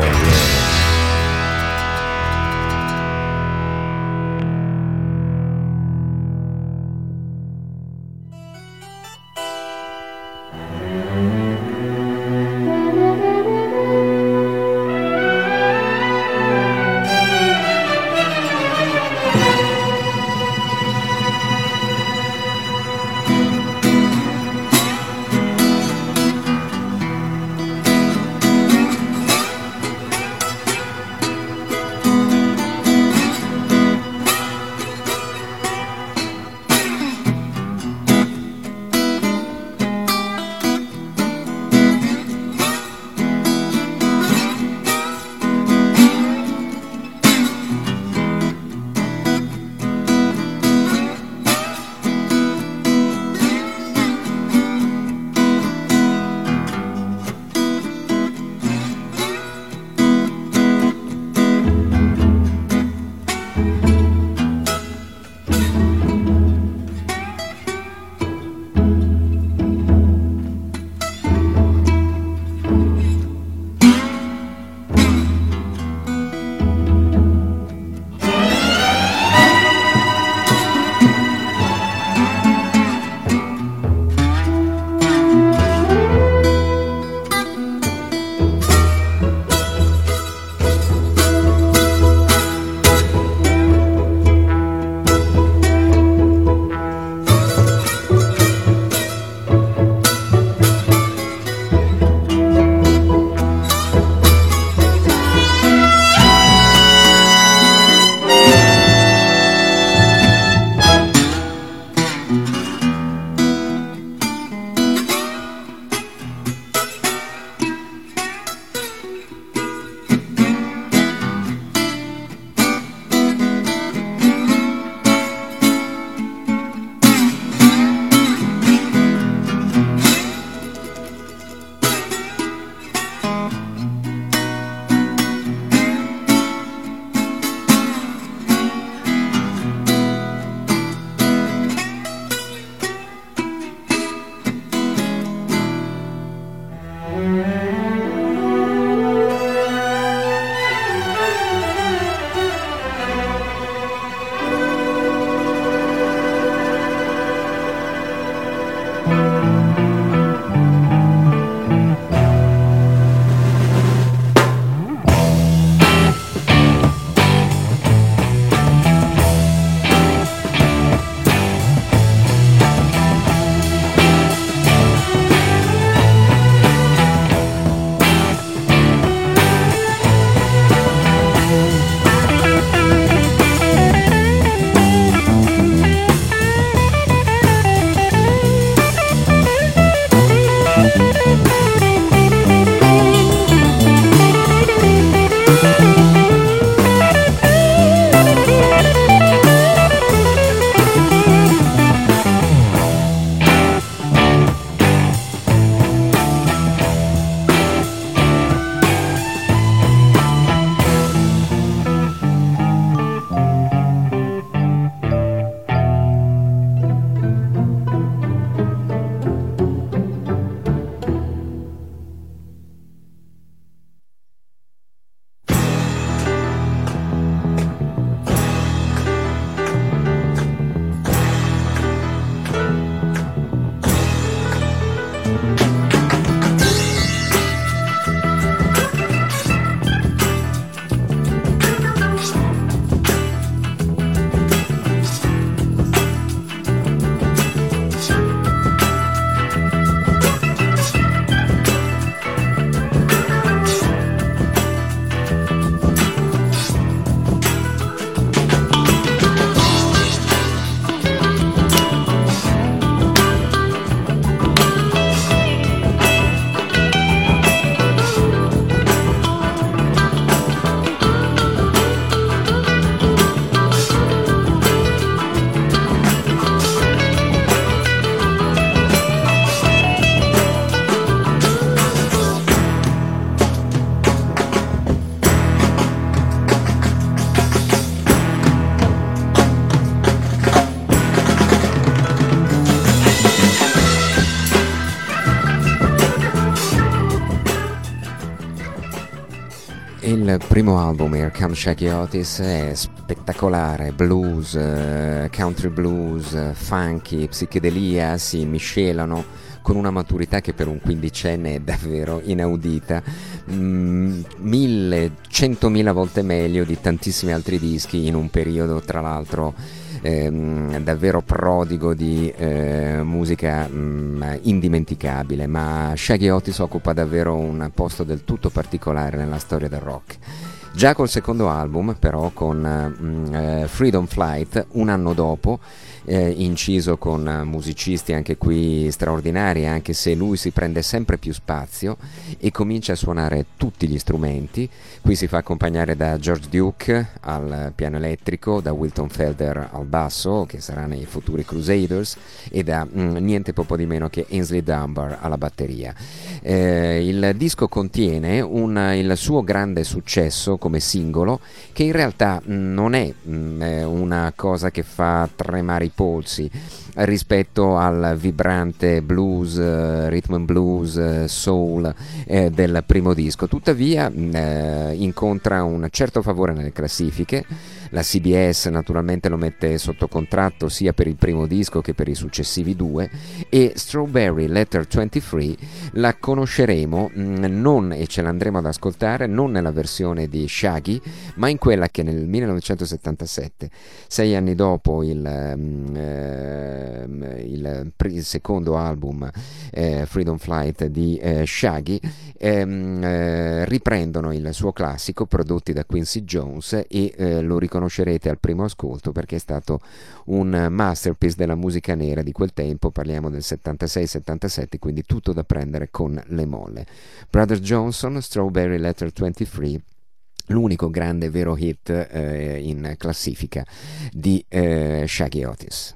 Il primo album, Here Comes Shaggy Otis, è spettacolare, blues, eh, country blues, funky, psichedelia si miscelano con una maturità che per un quindicenne è davvero inaudita, mm, mille, centomila volte meglio di tantissimi altri dischi in un periodo tra l'altro ehm, davvero prodigo di eh, musica mh, mm, indimenticabile, ma Shaggy Otis occupa davvero un posto del tutto particolare nella storia del rock. Già col secondo album, però, con mm, eh, Freedom Flight, un anno dopo, eh, inciso con musicisti anche qui straordinari, anche se lui si prende sempre più spazio e comincia a suonare tutti gli strumenti. Qui si fa accompagnare da George Duke al piano elettrico, da Wilton Felder al basso, che sarà nei futuri Crusaders, e da mm, niente poco di meno che Ainsley Dunbar alla batteria. Eh, il disco contiene un, il suo grande successo come singolo, che in realtà mm, non è mm, una cosa che fa tremare i polsi rispetto al vibrante blues, uh, rhythm and blues, uh, soul eh, del primo disco. Tuttavia eh, incontra un certo favore nelle classifiche la CBS naturalmente lo mette sotto contratto sia per il primo disco che per i successivi due e Strawberry Letter 23 la conosceremo mm, non e ce l'andremo ad ascoltare non nella versione di Shaggy ma in quella che nel 1977 sei anni dopo il, mm, eh, il, il secondo album eh, Freedom Flight di eh, Shaggy ehm, eh, riprendono il suo classico prodotti da Quincy Jones e eh, lo riconoscerete al primo ascolto perché è stato un masterpiece della musica nera di quel tempo, parliamo del 76-77, quindi tutto da prendere con le molle. Brother Johnson, Strawberry Letter 23 l'unico grande vero hit eh, in classifica di eh, Shaggy Otis.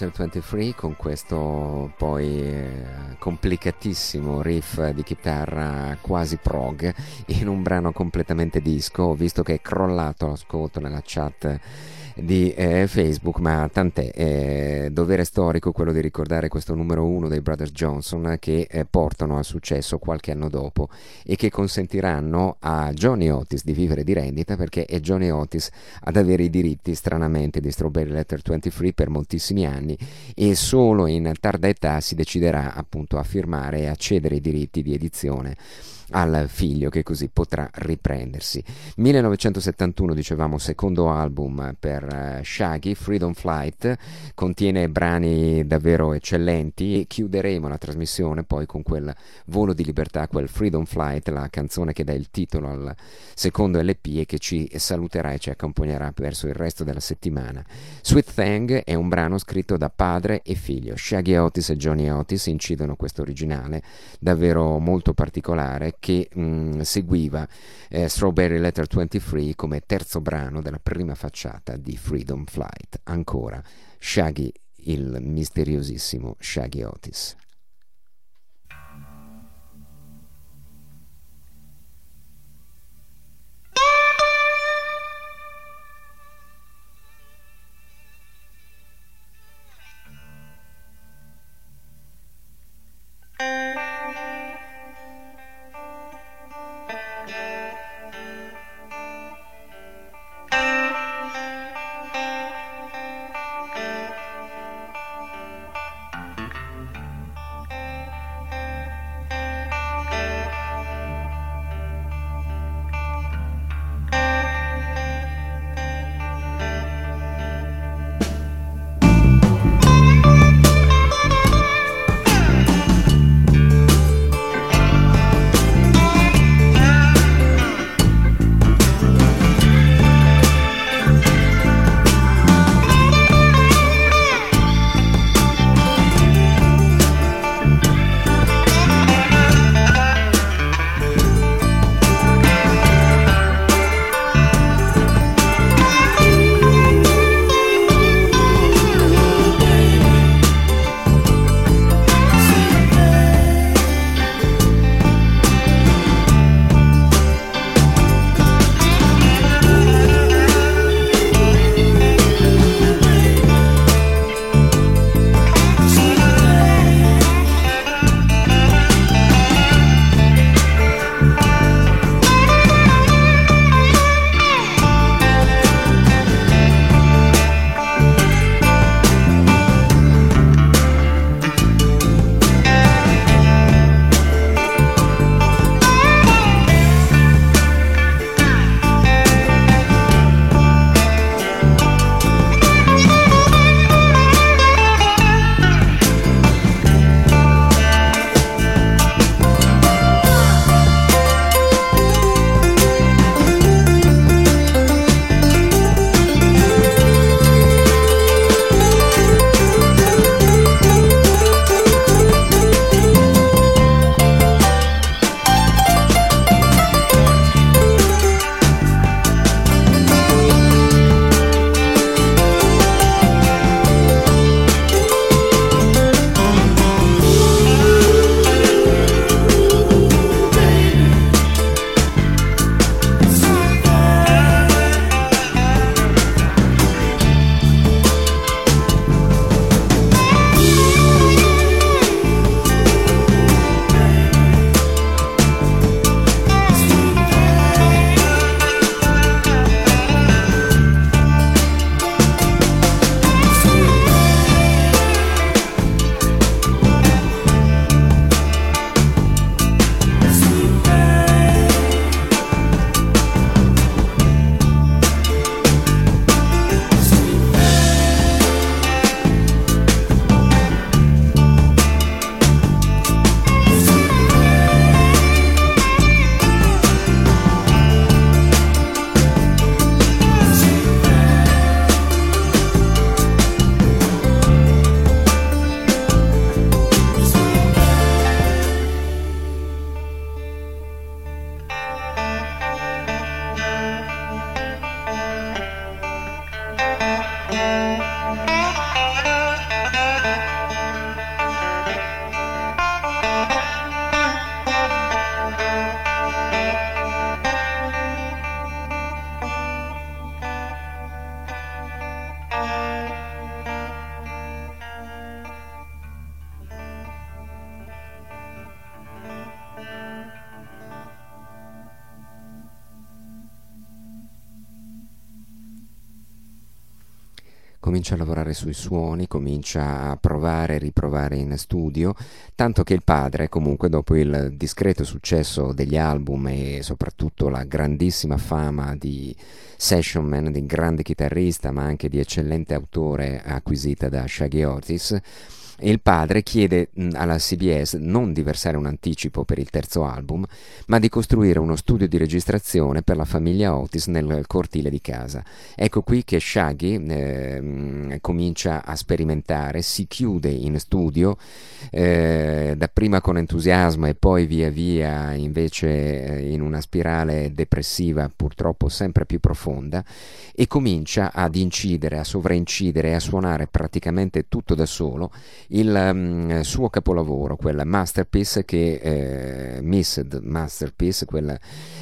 Letter 23 con questo poi eh, complicatissimo riff di chitarra quasi prog in un brano completamente disco, visto che è crollato l'ascolto nella chat di eh, Facebook, ma tant'è, eh, dovere storico quello di ricordare questo numero uno dei Brothers Johnson che eh, portano al successo qualche anno dopo e che consentiranno a Johnny Otis di vivere di rendita perché è Johnny Otis ad avere i diritti stranamente di Strawberry Letter 23 per moltissimi anni e solo in tarda età si deciderà appunto a firmare e a cedere i diritti di edizione al figlio che così potrà riprendersi. 1971 dicevamo secondo album per uh, Shaggy, Freedom Flight, contiene brani davvero eccellenti e chiuderemo la trasmissione poi con quel volo di libertà, quel Freedom Flight, la canzone che dà il titolo al secondo LP e che ci saluterà e ci accompagnerà verso il resto della settimana. Sweet Thing è un brano scritto da padre e figlio. Shaggy Otis e Johnny Otis incidono questo originale davvero molto particolare che mh, mm, seguiva eh, Strawberry Letter 23 come terzo brano della prima facciata di Freedom Flight. Ancora Shaggy, il misteriosissimo Shaggy Otis. Comincia a lavorare sui suoni, comincia a provare e riprovare in studio, tanto che il padre comunque dopo il discreto successo degli album e soprattutto la grandissima fama di session man, di grande chitarrista ma anche di eccellente autore acquisita da Shaggy Otis, e il padre chiede alla CBS non di versare un anticipo per il terzo album, ma di costruire uno studio di registrazione per la famiglia Otis nel cortile di casa. Ecco qui che Shaggy eh, comincia a sperimentare, si chiude in studio, eh, dapprima con entusiasmo e poi via via invece eh, in una spirale depressiva purtroppo sempre più profonda e comincia ad incidere, a sovraincidere, a suonare praticamente tutto da solo il um, suo capolavoro, quel masterpiece che eh, Missed Masterpiece, quel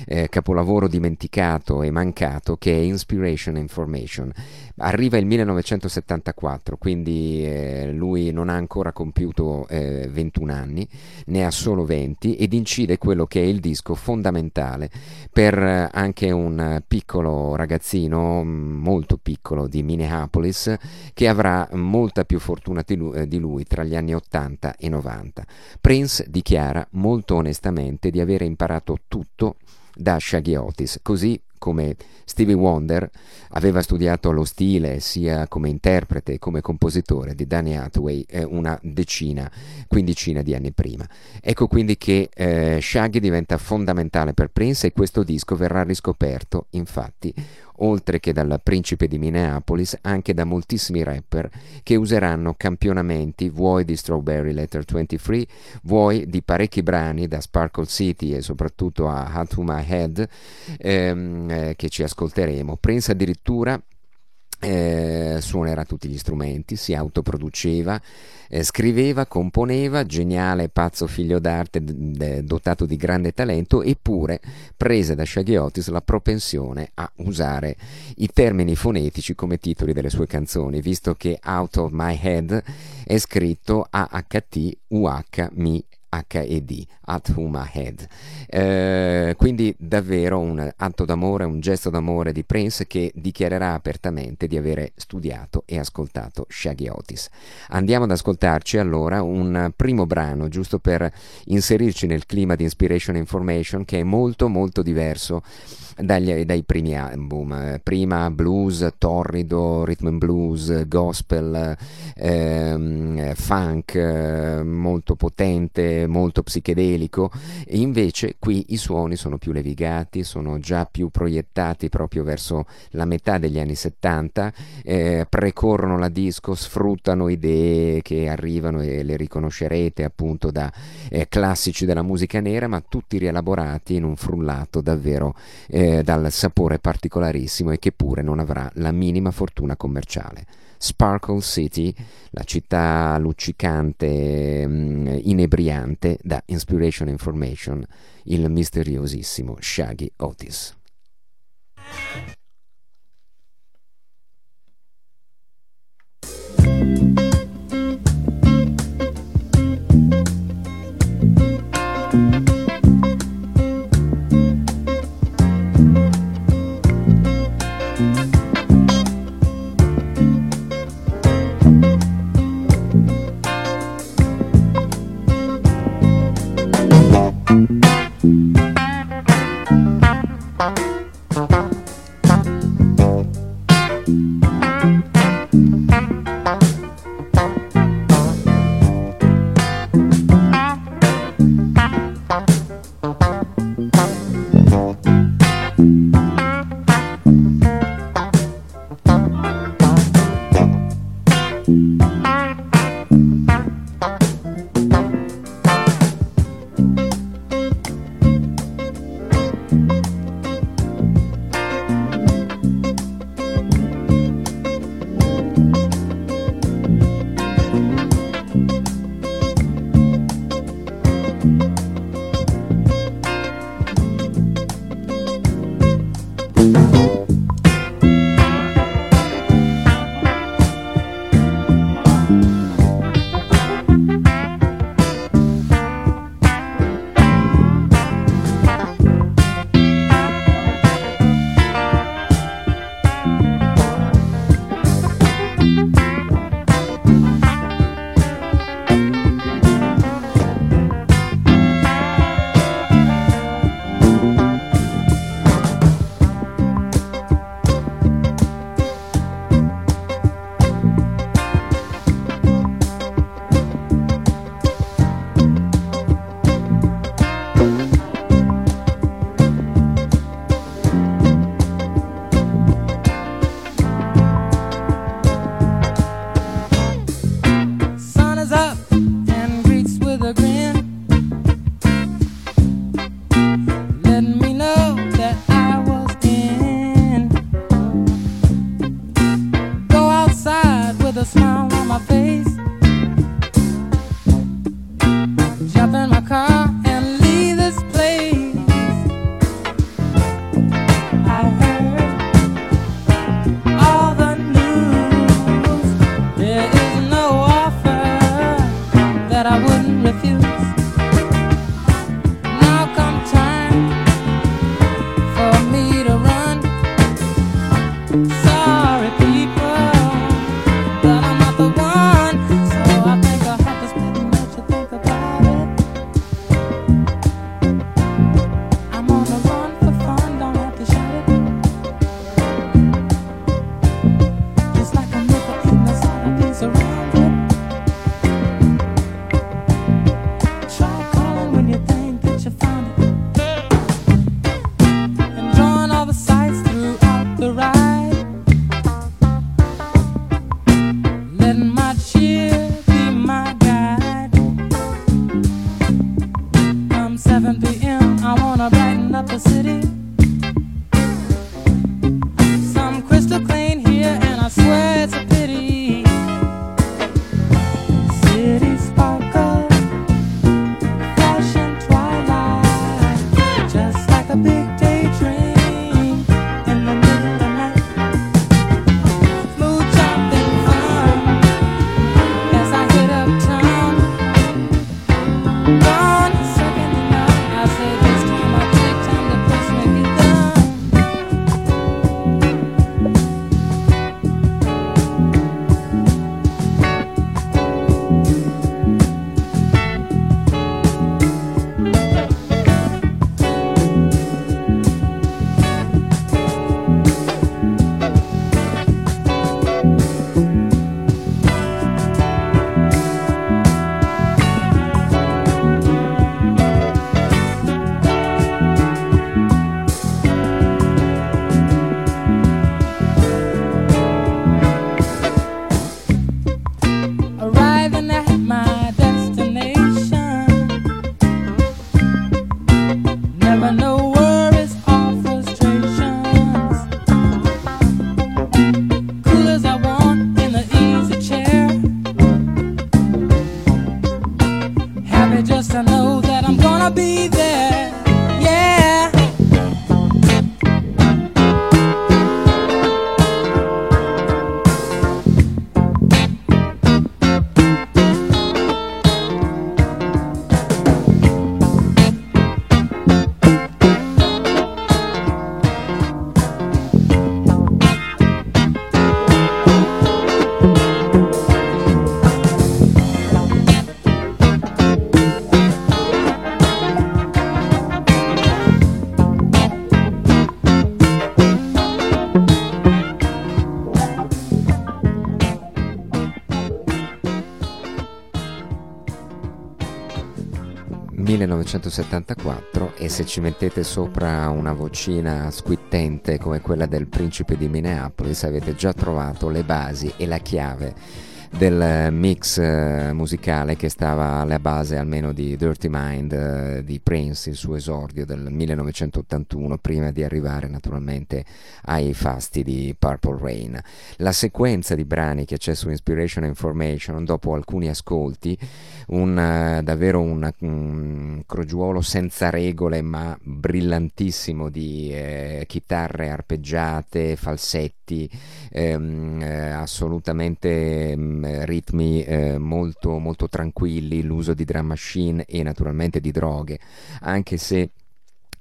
eh, capolavoro dimenticato e mancato che è Inspiration Information. Arriva il 1974, quindi eh, lui non ha ancora compiuto 21 eh, anni, ne ha solo 20 ed incide quello che è il disco fondamentale per eh, anche un piccolo ragazzino, molto piccolo di Minneapolis, che avrà molta più fortuna di lui, di lui tra gli anni 80 e 90. Prince dichiara molto onestamente di aver imparato tutto da Shaggy Otis, così come Stevie Wonder aveva studiato lo stile sia come interprete che come compositore di Danny Hathaway eh, una decina, quindicina di anni prima. Ecco quindi che eh, Shaggy diventa fondamentale per Prince e questo disco verrà riscoperto, infatti, oltre che dal principe di Minneapolis, anche da moltissimi rapper che useranno campionamenti vuoi di Strawberry Letter 23, vuoi di parecchi brani da Sparkle City e soprattutto a Hat to My Head ehm, eh, che ci ascolteremo. Prince addirittura eh, suonerà tutti gli strumenti, si autoproduceva, eh, scriveva, componeva, geniale, pazzo figlio d'arte, d- dotato di grande talento, eppure prese da Shaggy la propensione a usare i termini fonetici come titoli delle sue canzoni, visto che Out of My Head è scritto A-H-T-U-H-Mi HED, At Whom I Had. Eh, quindi davvero un atto d'amore, un gesto d'amore di Prince che dichiarerà apertamente di avere studiato e ascoltato Shaggy Otis. Andiamo ad ascoltarci allora un primo brano, giusto per inserirci nel clima di Inspiration Information, che è molto molto diverso dagli, dai primi album. Prima blues torrido, rhythm and blues, gospel, ehm, funk eh, molto potente, molto psichedelico. E invece qui i suoni sono più levigati, sono già più proiettati proprio verso la metà degli anni 70, eh, precorrono la disco, sfruttano idee che arrivano e le riconoscerete appunto da eh, classici della musica nera, ma tutti rielaborati in un frullato davvero eh, eh, dal sapore particolarissimo e che pure non avrà la minima fortuna commerciale. Sparkle City, la città luccicante, mh, inebriante, da Inspiration Information, il misteriosissimo Shaggy Otis. thank you 1974 e se ci mettete sopra una vocina squittente come quella del principe di Minneapolis avete già trovato le basi e la chiave del mix eh, musicale che stava alla base almeno di Dirty Mind eh, di Prince, il suo esordio del 1981, prima di arrivare naturalmente ai fasti di Purple Rain. La sequenza di brani che c'è su Inspiration and Information, dopo alcuni ascolti, un, uh, davvero un, un, crogiuolo senza regole ma brillantissimo di eh, chitarre arpeggiate, falsetti, ehm, eh, assolutamente ritmi eh, molto, molto tranquilli, l'uso di drum machine e naturalmente di droghe, anche se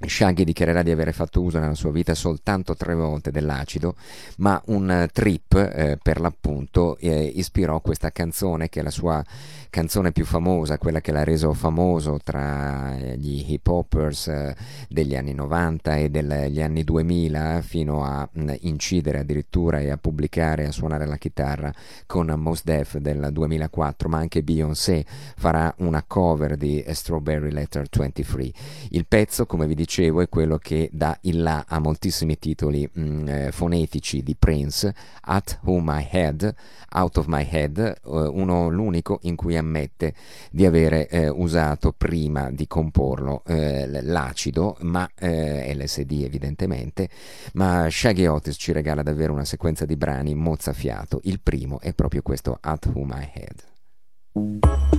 Shaggy dichiarerà di aver fatto uso nella sua vita soltanto tre volte dell'acido, ma un trip eh, per l'appunto eh, ispirò questa canzone che è la sua canzone più famosa, quella che l'ha reso famoso tra gli hip hoppers eh, degli anni 90 e degli anni 2000 fino a mh, incidere addirittura e a pubblicare e a suonare la chitarra con Most Def del 2004, ma anche Beyoncé farà una cover di Strawberry Letter 23. Il pezzo, come vi dicevo, è quello che dà il là a moltissimi titoli mh, eh, fonetici di Prince, At Whom I Had, Out of My Head, eh, uno l'unico in cui ammette di avere eh, usato prima di comporlo eh, l'acido, ma eh, LSD evidentemente, ma Shaggy Otis ci regala davvero una sequenza di brani mozzafiato. Il primo è proprio questo At Whom I Had.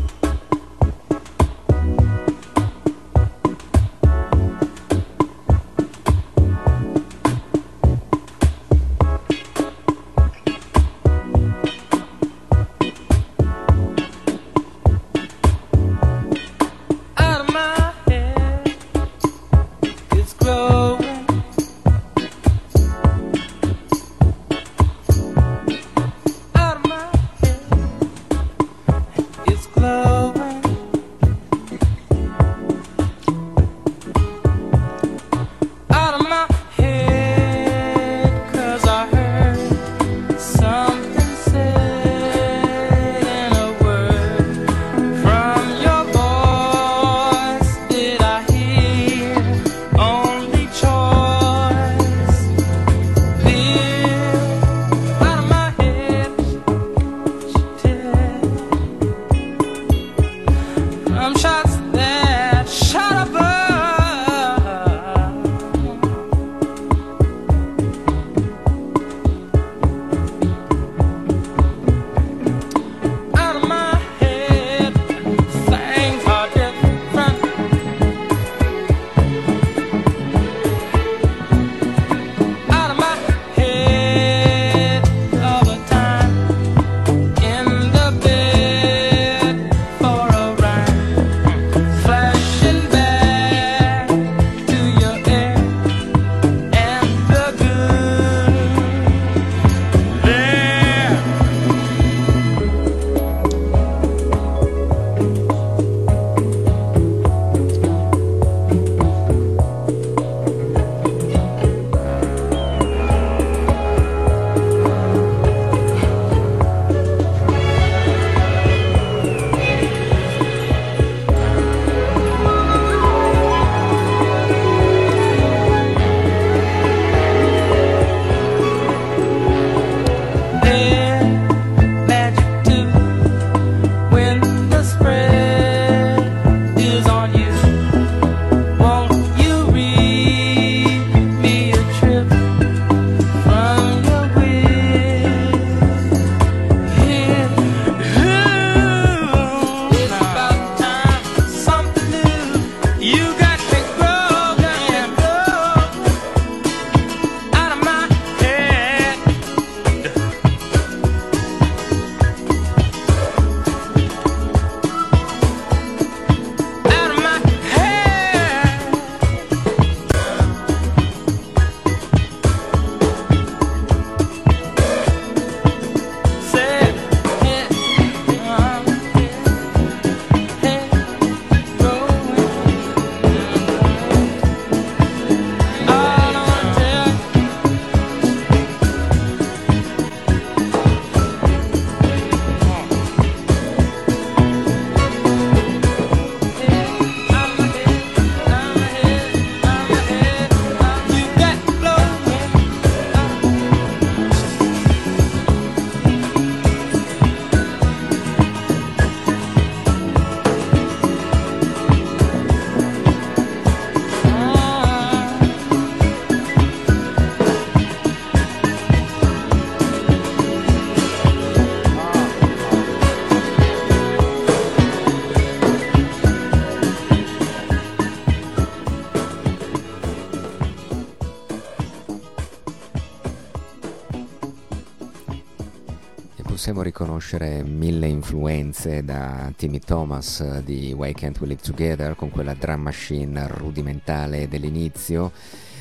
Possiamo riconoscere mille influenze da Timmy Thomas di Why Can't We Live Together con quella drum machine rudimentale dell'inizio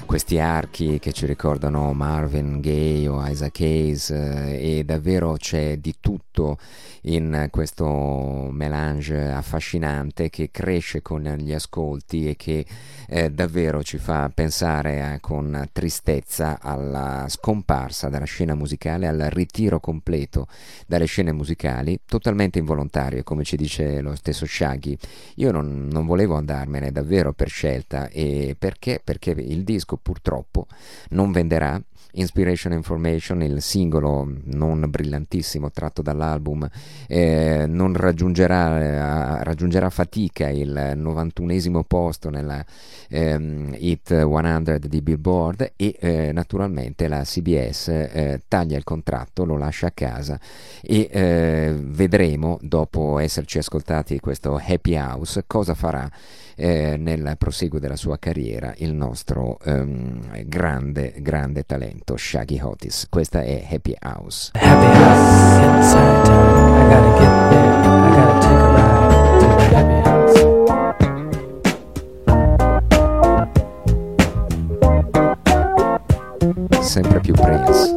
questi archi che ci ricordano Marvin Gaye o Isaac Hayes eh, e davvero c'è di tutto in questo melange affascinante che cresce con gli ascolti e che eh, davvero ci fa pensare eh, con tristezza alla scomparsa dalla scena musicale, al ritiro completo dalle scene musicali, totalmente involontario, come ci dice lo stesso Shaggy. Io non, non volevo andarmene davvero per scelta e perché? Perché il disco purtroppo non venderà Inspiration Information, il singolo non brillantissimo tratto dall'album, eh, non raggiungerà, eh, raggiungerà, fatica il 91 posto nella ehm, Hit 100 di Billboard e eh, naturalmente la CBS eh, taglia il contratto, lo lascia a casa e eh, vedremo dopo esserci ascoltati questo Happy House cosa farà eh, nel proseguo della sua carriera il nostro ehm, grande, grande talento Shaggy Otis. Questa è Happy House. Happy House, inside I gotta get there, I gotta take a ride to the Happy House. Sempre più Prince.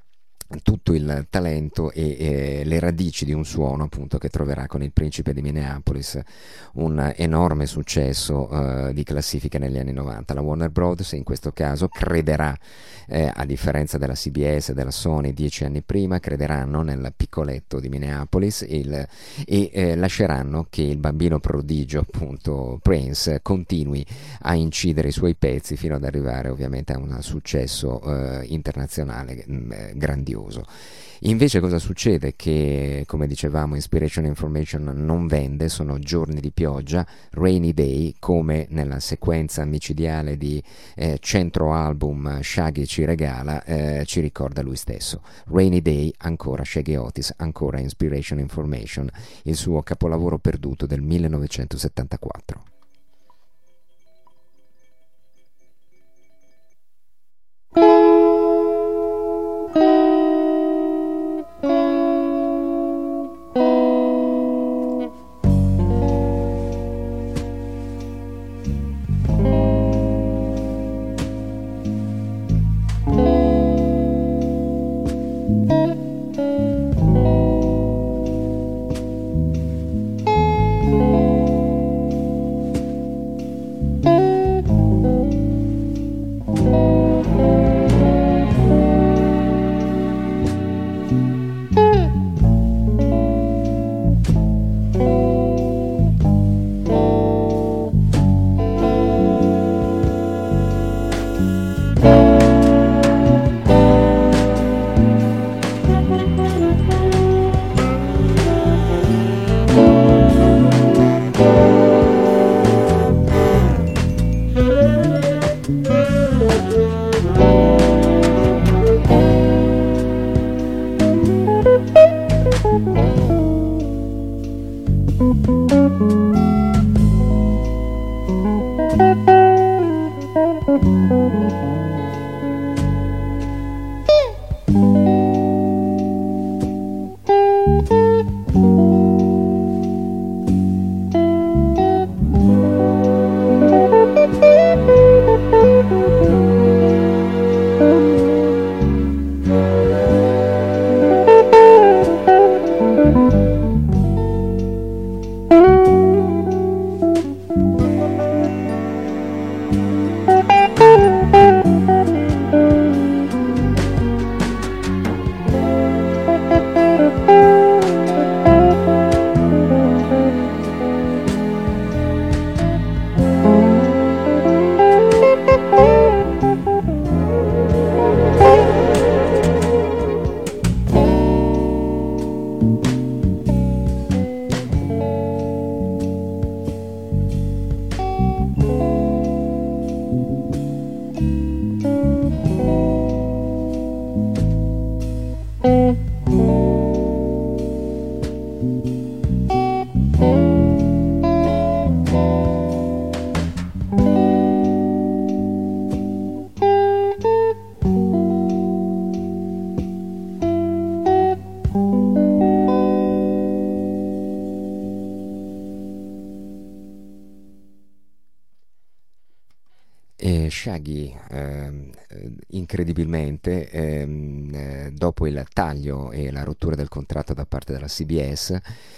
tutto il talento e, e, le radici di un suono appunto che troverà con il principe di Minneapolis un enorme successo uh, di classifica negli anni 90 la Warner Bros in questo caso crederà eh, a differenza della CBS e della Sony dieci anni prima crederanno nel piccoletto di Minneapolis il, e eh, lasceranno che il bambino prodigio appunto Prince continui a incidere i suoi pezzi fino ad arrivare ovviamente a un successo eh, internazionale mh, mm, grandioso noioso. Invece cosa succede? Che, come dicevamo, Inspiration Information non vende, sono giorni di pioggia, rainy day, come nella sequenza micidiale di eh, centro album Shaggy ci regala, eh, ci ricorda lui stesso. Rainy day, ancora Shaggy Otis, ancora Inspiration Information, il suo capolavoro perduto del 1974. Shaggy ehm, eh, incredibilmente ehm, eh, dopo il taglio e la rottura del contratto da parte della CBS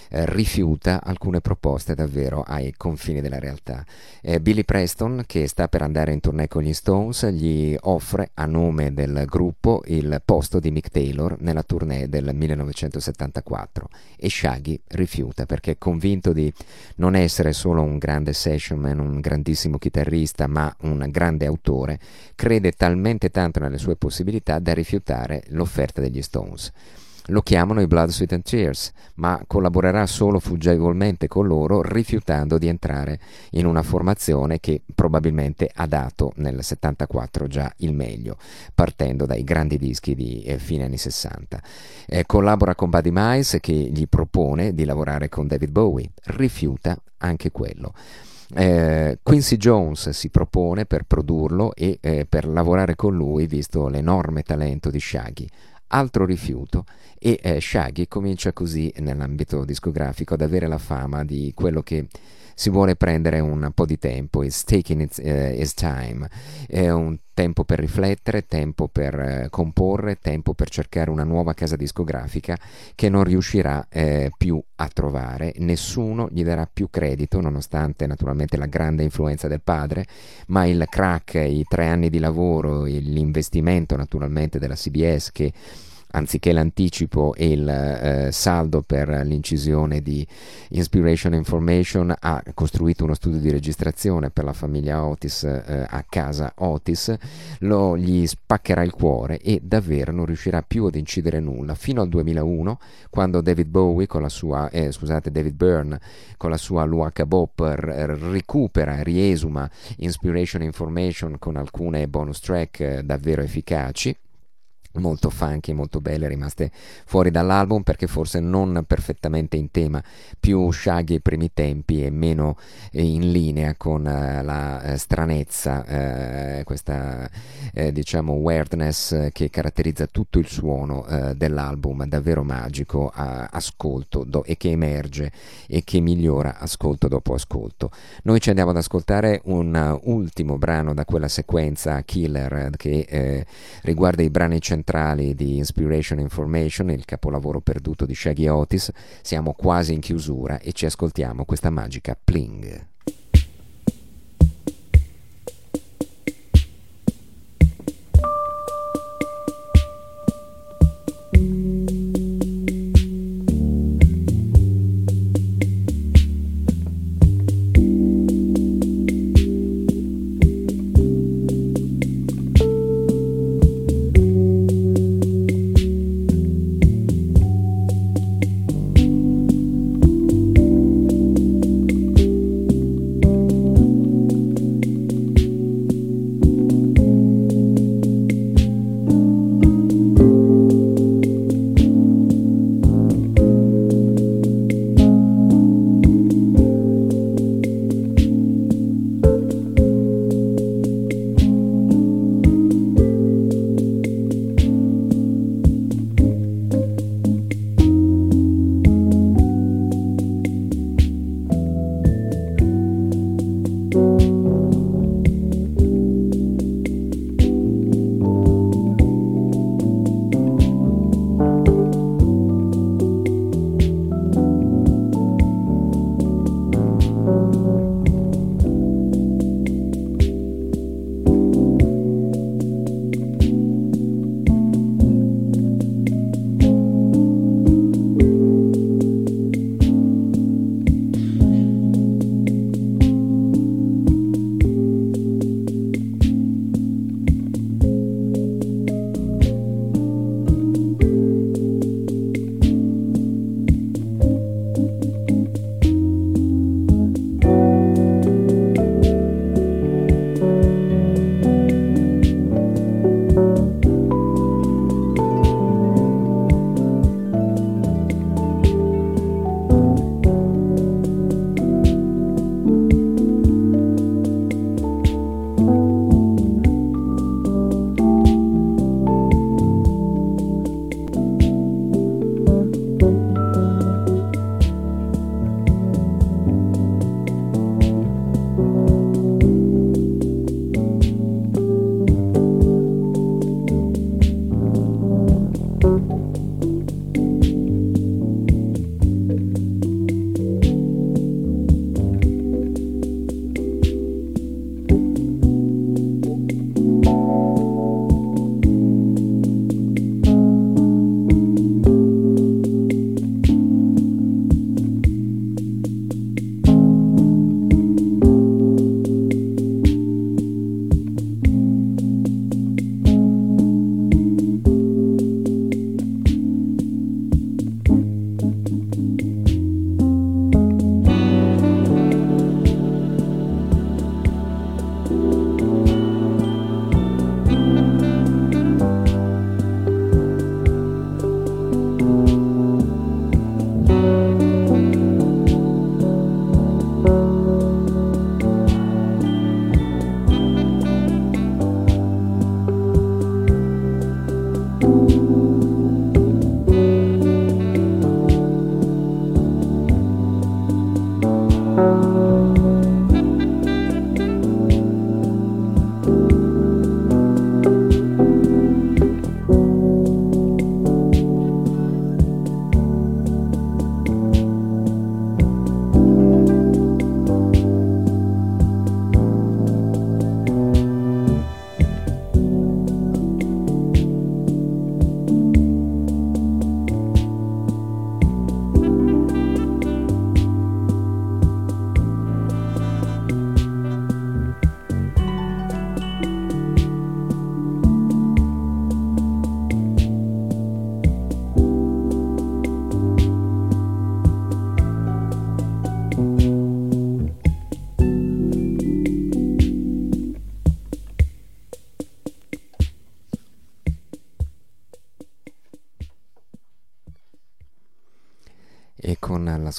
eh, rifiuta alcune proposte davvero ai confini della realtà. Eh, Billy Preston che sta per andare in tournée con gli Stones gli offre a nome del gruppo il posto di Mick Taylor nella tournée del 1974 e Shaggy rifiuta perché è convinto di non essere solo un grande session man, un grandissimo chitarrista ma un grande autore, crede talmente tanto nelle sue possibilità da rifiutare l'offerta degli Stones. Lo chiamano i Blood, Sweat and Tears, ma collaborerà solo fuggevolmente con loro, rifiutando di entrare in una formazione che probabilmente ha dato nel 74 già il meglio, partendo dai grandi dischi di eh, fine anni 60. Eh, collabora con Buddy Miles che gli propone di lavorare con David Bowie, rifiuta anche quello. Eh, Quincy Jones si propone per produrlo e eh, per lavorare con lui, visto l'enorme talento di Shaggy. Altro rifiuto e eh, Shaggy comincia così nell'ambito discografico ad avere la fama di quello che si vuole prendere un po' di tempo, it's taking its, uh, its time, è un tempo per riflettere, tempo per eh, comporre, tempo per cercare una nuova casa discografica che non riuscirà eh, più a trovare, nessuno gli darà più credito nonostante naturalmente la grande influenza del padre, ma il crack, i tre anni di lavoro, l'investimento naturalmente della CBS che anziché l'anticipo e il eh, saldo per l'incisione di Inspiration Information, ha costruito uno studio di registrazione per la famiglia Otis eh, a casa Otis, lo, gli spaccherà il cuore e davvero non riuscirà più ad incidere nulla. Fino al 2001 quando David Bowie con la sua, eh, scusate, David Byrne con la sua Luaca Bop r- recupera, riesuma Inspiration Information con alcune bonus track eh, davvero efficaci molto funky, molto belle, rimaste fuori dall'album perché forse non perfettamente in tema, più shaggy ai primi tempi e meno eh, in linea con uh, la uh, stranezza, uh, questa diciamo weirdness che caratterizza tutto il suono dell'album, davvero magico, ascolto do- e che emerge e che migliora ascolto dopo ascolto. Noi ci andiamo ad ascoltare un ultimo brano da quella sequenza Killer che riguarda i brani centrali centrali di Inspiration Information, il capolavoro perduto di Shaggy Otis, siamo quasi in chiusura e ci ascoltiamo questa magica Pling.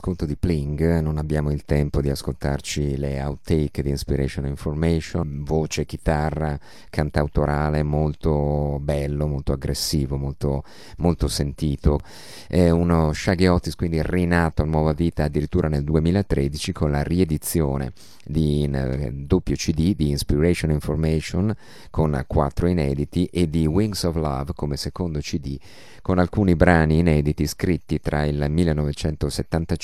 Con l'ascolto di Pling non abbiamo il tempo di ascoltarci le outtake di Inspiration Information, voce, chitarra, cantautorale molto bello, molto aggressivo, molto, molto sentito. È uno Shaggy Otis quindi rinato a nuova vita addirittura nel 2013 con la riedizione di eh, doppio CD di Inspiration Information con quattro inediti e di Wings of Love come secondo CD con alcuni brani inediti scritti tra il 1975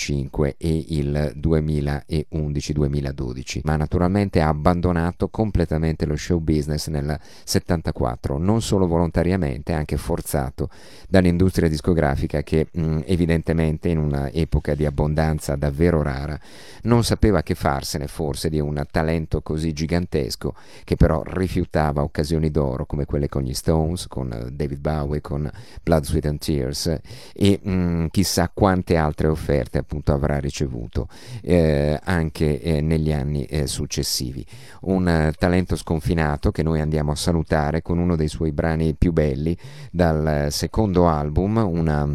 e il 2011-2012, ma naturalmente ha abbandonato completamente lo show business nel 74, non solo volontariamente, anche forzato dall'industria discografica che mh, evidentemente in un'epoca di abbondanza davvero rara non sapeva che farsene forse di un talento così gigantesco che però rifiutava occasioni d'oro come quelle con gli Stones, con David Bowie, con Blood Sweat and Tears e mh, mm, chissà quante altre offerte appunto avrà ricevuto eh, anche eh, negli anni eh, successivi. Un eh, talento sconfinato che noi andiamo a salutare con uno dei suoi brani più belli dal secondo album, una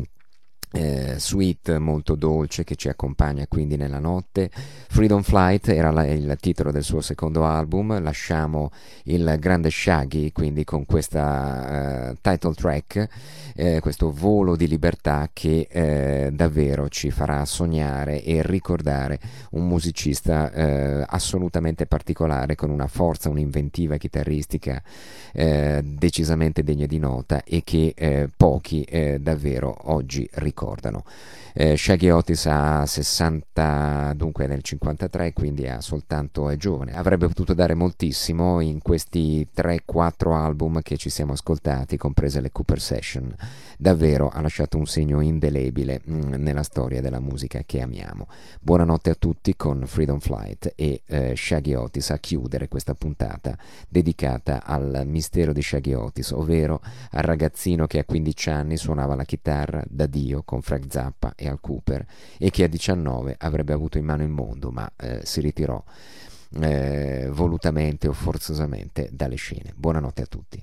eh, suite molto dolce che ci accompagna quindi nella notte. Freedom Flight era la, il titolo del suo secondo album, lasciamo il grande Shaggy quindi con questa uh, title track, eh, questo volo di libertà che eh, davvero ci farà sognare e ricordare un musicista eh, assolutamente particolare con una forza, un'inventiva chitarristica eh, decisamente degna di nota e che pochi davvero oggi ricordano. Eh, Shaggy Otis ha 60, dunque nel 53, quindi ha soltanto è giovane. Avrebbe potuto dare moltissimo in questi 3-4 album che ci siamo ascoltati, comprese le Cooper Session. Davvero ha lasciato un segno indelebile mm, nella storia della musica che amiamo. Buonanotte a tutti con Freedom Flight e eh, Shaggy Otis a chiudere questa puntata dedicata al mistero di Shaggy Otis, ovvero al ragazzino che a 15 anni suonava la chitarra da Dio con Frank Zappa e Al Cooper e che a 19 avrebbe avuto in mano il mondo ma eh, si ritirò eh, volutamente o forzosamente dalle scene. Buonanotte a tutti.